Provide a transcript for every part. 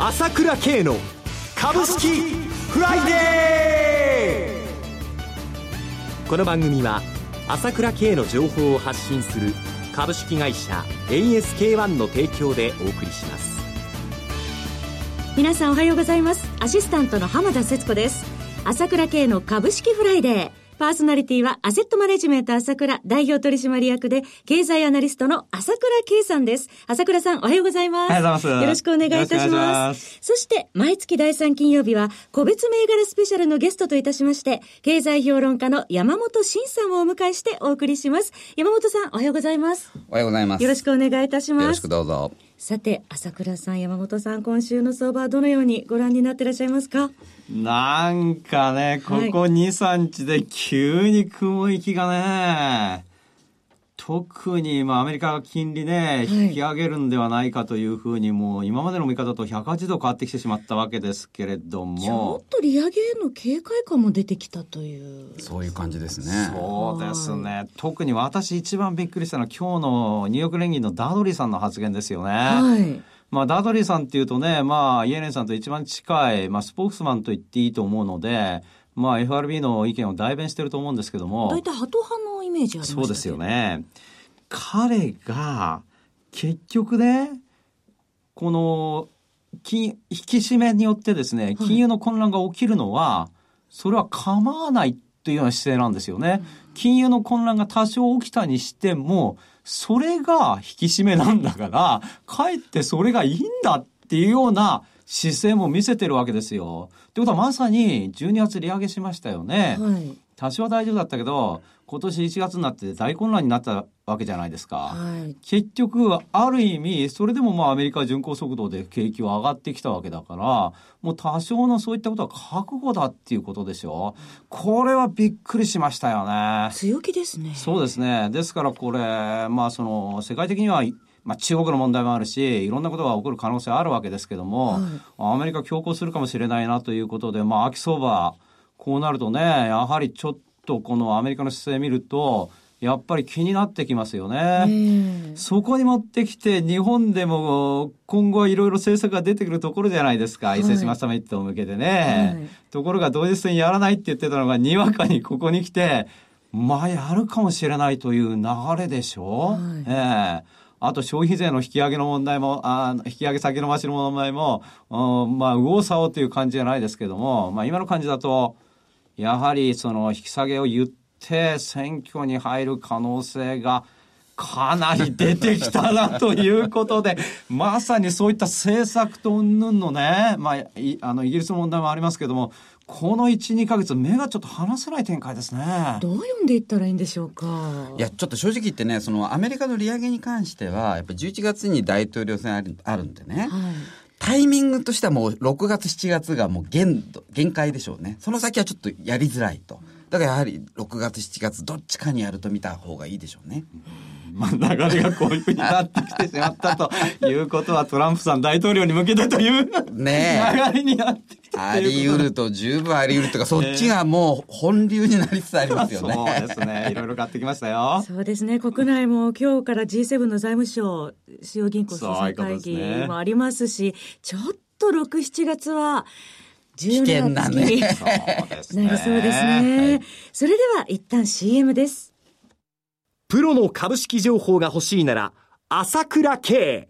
朝倉慶の株式フライデー。この番組は朝倉慶の情報を発信する株式会社 ASK-1 の提供でお送りします。皆さんおはようございます。アシスタントの浜田節子です。朝倉慶の株式フライデー。パーソナリティはアセットマネジメント朝倉代表取締役で経済アナリストの朝倉圭さんです。朝倉さんおはようございます。おはようございます。よろしくお願いいたします。そして毎月第3金曜日は個別銘柄スペシャルのゲストといたしまして経済評論家の山本慎さんをお迎えしてお送りします。山本さんおはようございます。おはようございます。よろしくお願いいたします。よろしくどうぞ。さて、朝倉さん、山本さん、今週の相場はどのようにご覧になっていらっしゃいますか？なんかね、ここ2、3日で急に雲行きがね、特に、まあ、アメリカが金利ね、引き上げるんではないかというふうに、もう、今までの見方と180度変わってきてしまったわけですけれども。ちょっと利上げへの警戒感も出てきたという。そういう感じですね。そうですね。特に私一番びっくりしたのは、今日のニューヨーク連銀のダードリーさんの発言ですよね。はい。まあ、ダードリーさんっていうとね、まあ、イエレンさんと一番近い、まあ、スポークスマンと言っていいと思うので、まあ、FRB の意見を代弁してると思うんですけども。大体ハト派のイメージありますそうですよね。彼が、結局ね、この、金、引き締めによってですね、金融の混乱が起きるのは、それは構わないというような姿勢なんですよね。金融の混乱が多少起きたにしても、それが引き締めなんだから、かえってそれがいいんだっていうような姿勢も見せてるわけですよ。ってことはまさに12月利上げしましたよね。はい、多少は大丈夫だったけど、今年1月になって大混乱になったわけじゃないですか。はい、結局、ある意味、それでもまあアメリカ巡航速度で景気は上がってきたわけだから、もう多少のそういったことは覚悟だっていうことでしょ。これはびっくりしましたよね。強気ですね。そうですね。ですからこれ、まあその、世界的にはまあ、中国の問題もあるしいろんなことが起こる可能性あるわけですけども、はい、アメリカ強行するかもしれないなということで、まあ、秋相場こうなるとねやはりちょっとこのアメリカの姿勢見るとやっぱり気になってきますよね。そこに持ってきて日本でも今後はいろいろ政策が出てくるところじゃないですか、伊勢志摩サミットを向けてね、はい、ところが同日戦やらないって言ってたのがにわかにここに来てまあやるかもしれないという流れでしょ、はい、ええ。ーあと消費税の引き上げの問題も、あ引き上げ先延ばしの問題も、まあ、右往左往という感じじゃないですけども、まあ、今の感じだと、やはりその引き下げを言って選挙に入る可能性がかなり出てきたなということで、まさにそういった政策と云々のね、まあ、あの、イギリスの問題もありますけども、この1、2か月、目がちょっと離せない展開ですね。どう読んでいったらいいんでしょうか？いや、ちょっと正直言ってね、そのアメリカの利上げに関しては、やっぱり11月に大統領選あるあるんでね、はい、タイミングとしてはもう6月、7月がもう限度、限界でしょうね。その先はちょっとやりづらいと。だからやはり6月、7月、どっちかにやると見た方がいいでしょうね。まあ、流れがこういうふうになってきてしまったということは、トランプさん大統領に向けてというね流れになってきたあり得ると、十分あり得るとか、そっちがもう本流になりつつありますよね。そうですね。いろいろ買ってきましたよ。そうですね。国内も今日から G7 の財務省、主要銀行総裁会議もありますし、ちょっと6、7月は、危険なね。なりそうですね。それでは一旦 CM です。プロの株式情報が欲しいなら、朝倉慶。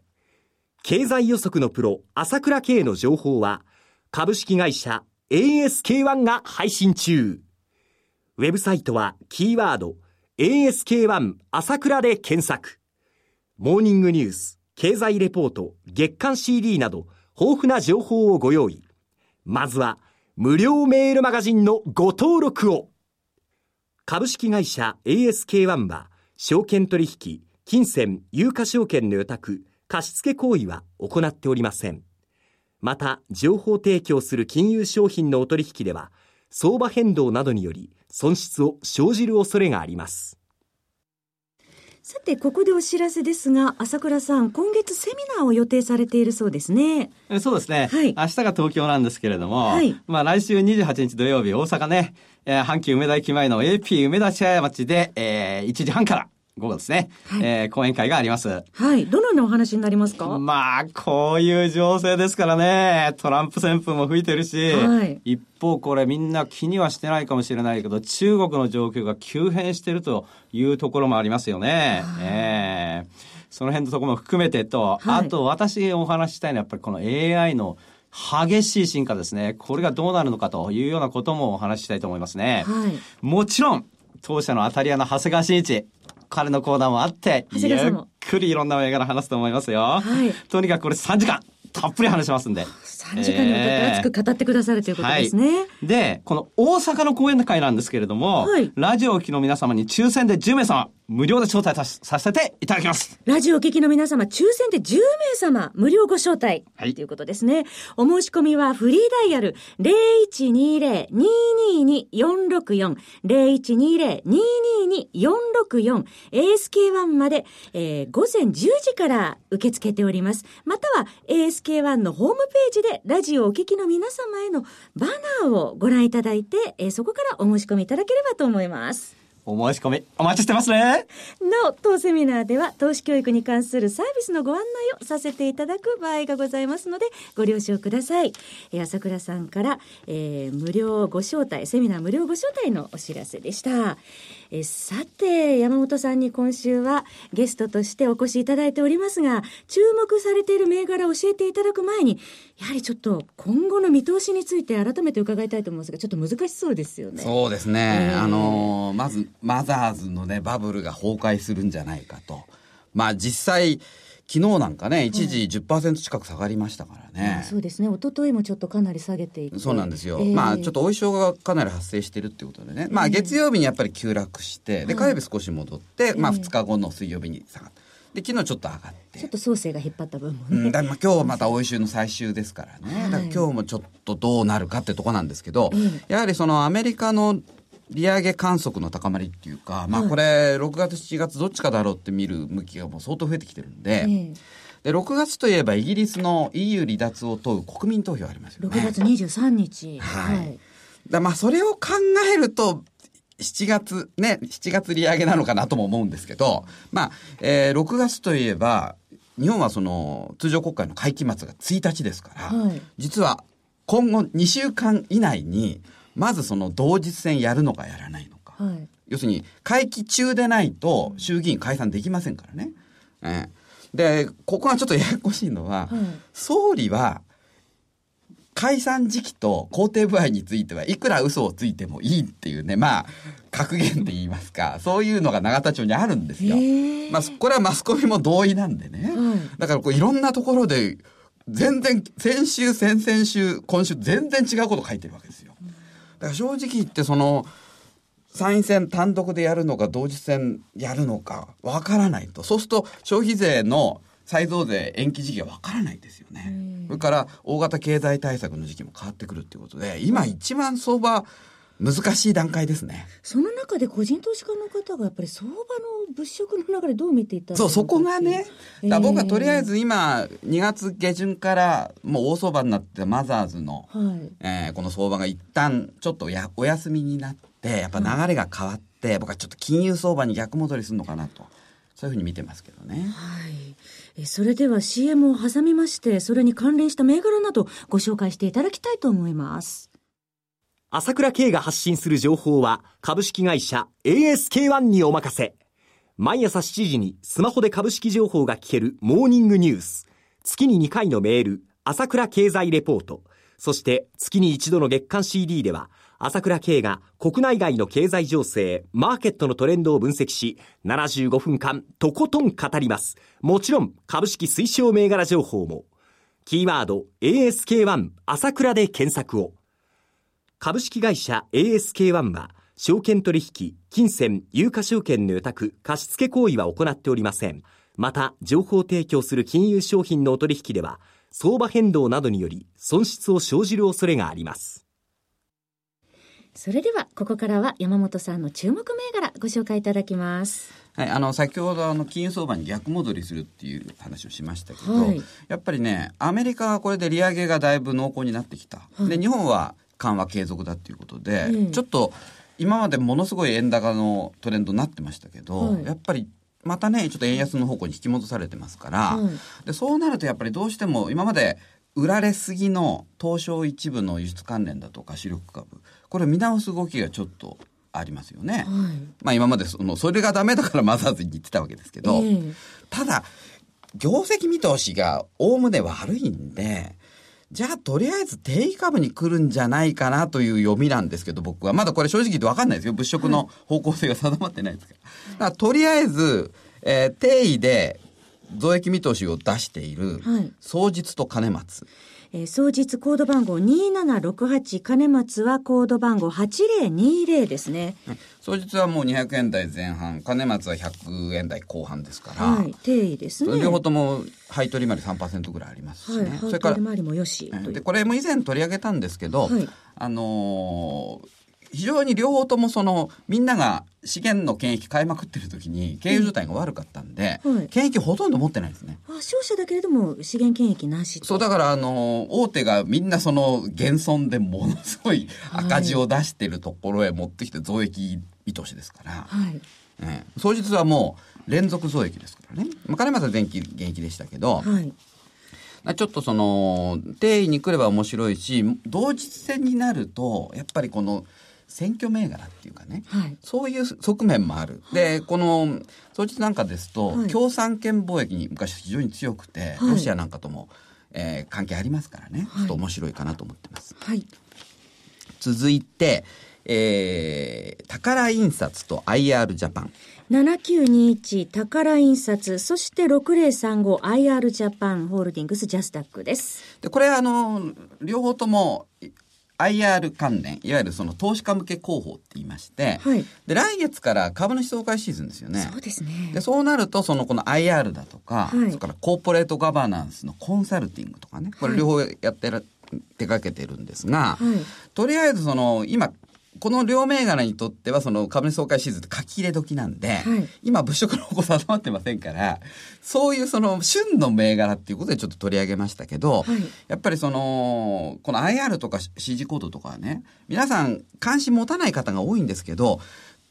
経済予測のプロ、朝倉慶の情報は、株式会社 ASK1 が配信中。ウェブサイトは、キーワード、ASK1 朝倉で検索。モーニングニュース、経済レポート、月刊 CD など、豊富な情報をご用意。まずは、無料メールマガジンのご登録を。株式会社 ASK1 は、証券取引、金銭、有価証券の予託、貸付行為は行っておりません。また、情報提供する金融商品のお取引では、相場変動などにより損失を生じる恐れがあります。さて、ここでお知らせですが、朝倉さん、今月セミナーを予定されているそうですね。そうですね。はい。明日が東京なんですけれども、はい。まあ来週28日土曜日、大阪ね、えー、阪急梅田駅前の AP 梅田茶屋町で、えー、1時半から午後ですね、はい、えー、講演会があります。はい。どのようなお話になりますか？まあ、こういう情勢ですからね、トランプ旋風も吹いてるし、はい、一方これみんな気にはしてないかもしれないけど、中国の状況が急変してるというところもありますよね。ええー、その辺のところも含めてと、はい、あと私お話したいのはやっぱりこの AI の激しい進化ですね。これがどうなるのかというようなこともお話ししたいと思いますね。はい、もちろん、当社の当たり屋の長谷川慎一、彼のコーナーもあって、ゆっくりいろんな銘柄話すと思いますよ。はい、とにかくこれ3時間、たっぷり話しますんで。3時間にわたって熱く語ってくださるということですね。はい、で、この大阪の講演会なんですけれども、はい、ラジオを聴きの皆様に抽選で10名様、無料で招待させていただきます。ラジオを聴きの皆様、抽選で10名様、無料ご招待。はい。ということですね。お申し込みはフリーダイヤル0120-222-464、0120-222-464、ASK1 まで、えー、午前10時から受け付けております。または ASK1 のホームページでラジオをお聞きの皆様へのバナーをご覧いただいて、えー、そこからお申し込みいただければと思います。お申し込みお待ちしてますね。なお、当セミナーでは投資教育に関するサービスのご案内をさせていただく場合がございますので、ご了承ください。え朝倉さんから、えー、無料ご招待、セミナー無料ご招待のお知らせでした。えさて、山本さんに今週はゲストとしてお越しいただいておりますが、注目されている銘柄を教えていただく前に、やはりちょっと今後の見通しについて改めて伺いたいと思うんですが、ちょっと難しそうですよね。そうですね。えー、あのー、まず、マザーズのね、バブルが崩壊するんじゃないかと。まあ実際、昨日なんかね、一時10%近く下がりましたからね。そうですね。一昨日もちょっとかなり下げていて。そうなんですよ。えー、まあ、ちょっとお衣装がかなり発生してるっていうことでね。まあ、月曜日にやっぱり急落して、で、火曜日少し戻って、まあ、2日後の水曜日に下がった。で昨日ちょっと上がってちょっと創生が引っ張った分もね、うん、だまあ今日またおいしゅうの最終ですからね、はい、だから今日もちょっとどうなるかってとこなんですけど、やはりそのアメリカの利上げ観測の高まりっていうか、まあこれ、6月、7月どっちかだろうって見る向きがもう相当増えてきてるんで、で、6月といえばイギリスの EU 離脱を問う国民投票ありますよね。6月23日。はい。はい、だまあそれを考えると、7月、ね、7月利上げなのかなとも思うんですけど、まあ、えー、6月といえば、日本はその通常国会の会期末が1日ですから、はい、実は今後2週間以内に、まずその同日戦やるのかやらないのか。はい、要するに、会期中でないと衆議院解散できませんからね。えー、で、ここがちょっとややこしいのは、はい、総理は、解散時期と肯定部合についてはいくら嘘をついてもいいっていうね、まあ、格言って言いますか、そういうのが永田町にあるんですよ。まあ、これはマスコミも同意なんでね。だからこういろんなところで、全然、先週、先々週、今週、全然違うこと書いてるわけですよ。だから正直言ってその参院選単独でやるのか同日戦やるのかわからないとそうすると消費税の再増税延期時期はわからないですよね。それから大型経済対策の時期も変わってくるっていうことで今一番相場難しい段階ですね。その中で個人投資家の方がやっぱり相場の物色の流れどう見ていたそう、そこがね。だ僕はとりあえず今、2月下旬からもう大相場になってマザーズの、はい、えー、この相場が一旦ちょっとやお休みになって、やっぱ流れが変わって、はい、僕はちょっと金融相場に逆戻りするのかなと。そういうふうに見てますけどね。はい。それでは CM を挟みまして、それに関連した銘柄などご紹介していただきたいと思います。朝倉慶が発信する情報は株式会社 ASK1 にお任せ。毎朝7時にスマホで株式情報が聞けるモーニングニュース。月に2回のメール、朝倉経済レポート。そして月に一度の月間 CD では、朝倉慶が国内外の経済情勢、マーケットのトレンドを分析し、75分間とことん語ります。もちろん株式推奨銘柄情報も。キーワード ASK1 朝倉で検索を。株式会社 ASK1 は、証券取引、金銭、有価証券の予託、貸付行為は行っておりません。また、情報提供する金融商品のお取引では、相場変動などにより損失を生じる恐れがあります。それでは、ここからは山本さんの注目銘柄ご紹介いただきます。はい、あの先ほどあの金融相場に逆戻りするっていう話をしましたけど、はい、やっぱりねアメリカはこれで利上げがだいぶ濃厚になってきた、はい、で日本は緩和継続だっていうことで、うん、ちょっと今までものすごい円高のトレンドになってましたけど、はい、やっぱりまたね、ちょっと円安の方向に引き戻されてますから、はい、でそうなるとやっぱりどうしても今まで売られすぎの東証一部の輸出関連だとか主力株、これ見直す動きがちょっとありますよね。はい、まあ今までその、それがダメだからマザーズに言ってたわけですけど、えー、ただ、業績見通しがおおむね悪いんで、じゃあとりあえず定位株に来るんじゃないかなという読みなんですけど、僕は。まだこれ正直言って分かんないですよ。物色の方向性が定まってないですから。だからとりあえず、えー、定位で増益見通しを出している、双日と金松。えー、双日コード番号2768金松はコード番号8020ですね。双日はもう200円台前半、金松は100円台後半ですから。はい、定位ですね。両方とも配取り回り3%ぐらいありますしね。はい、それから。配取り回りもよし。で、これも以前取り上げたんですけど、はい、あのー非常に両方ともそのみんなが資源の権益買いまくってる時に経営状態が悪かったんで、うんはい、権益ほとんど持ってないんですね。あ商社だけれども資源権益なしそうだからあの大手がみんなその減損でものすごい赤字を出してるところへ持ってきて増益見通しですから、はいえー、当日はもう連続増益ですからね。まあ、金松前期現役でしたけど、はいちょっとその定位に来れば面白いし同日戦になるとやっぱりこの選挙銘柄っていうかね、はい、そういう側面もある。で、この、当日なんかですと、はい、共産圏貿易に昔非常に強くて、はい、ロシアなんかとも、えー、関係ありますからね、ちょっと面白いかなと思ってます。はい、続いて、えー、宝印刷と IR ジャパン。7921宝印刷、そして 6035IR ジャパンホールディングスジャスタックです。で、これあの、両方とも IR 関連、いわゆるその投資家向け広報って言いまして、はい、で、来月から株主総会シーズンですよね。そうですね。で、そうなると、そのこの IR だとか、はい、それからコーポレートガバナンスのコンサルティングとかね、これ両方やってる、手掛けてるんですが、はい、とりあえずその、今、この両銘柄にとってはその株主総会シーズンって書き入れ時なんで、はい、今物色の方向定まってませんから、そういうその旬の銘柄っていうことでちょっと取り上げましたけど、はい、やっぱりその、この IR とか CG コードとかはね、皆さん関心持たない方が多いんですけど、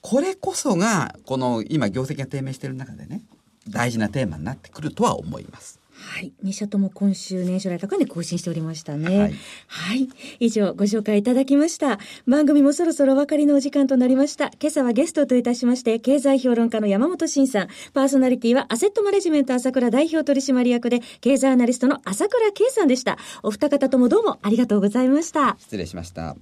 これこそが、この今業績が低迷している中でね、大事なテーマになってくるとは思います。はい。2社とも今週年初来高値更新しておりましたね。はい。はい。以上ご紹介いただきました。番組もそろそろお別れのお時間となりました。今朝はゲストといたしまして、経済評論家の山本慎さん、パーソナリティはアセットマネジメント朝倉代表取締役で、経済アナリストの朝倉圭さんでした。お二方ともどうもありがとうございました。失礼しました。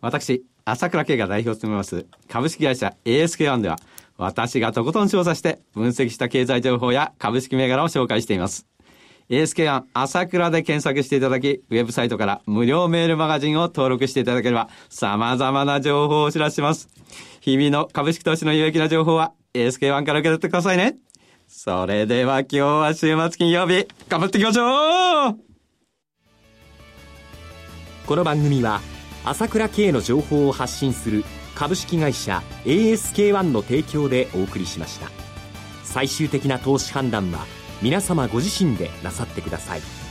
私、朝倉圭が代表を務めます株式会社 ASK1 では、私がとことん調査して分析した経済情報や株式銘柄を紹介しています。ASK 朝倉で検索していただき、ウェブサイトから無料メールマガジンを登録していただければ、様々な情報をお知らせします。日々の株式投資の有益な情報は ASK1 から受け取ってくださいね。それでは今日は週末金曜日、頑張っていきましょうこの番組は、朝倉慶の情報を発信する株式会社 ASK-1 の提供でお送りしました。最終的な投資判断は皆様ご自身でなさってください。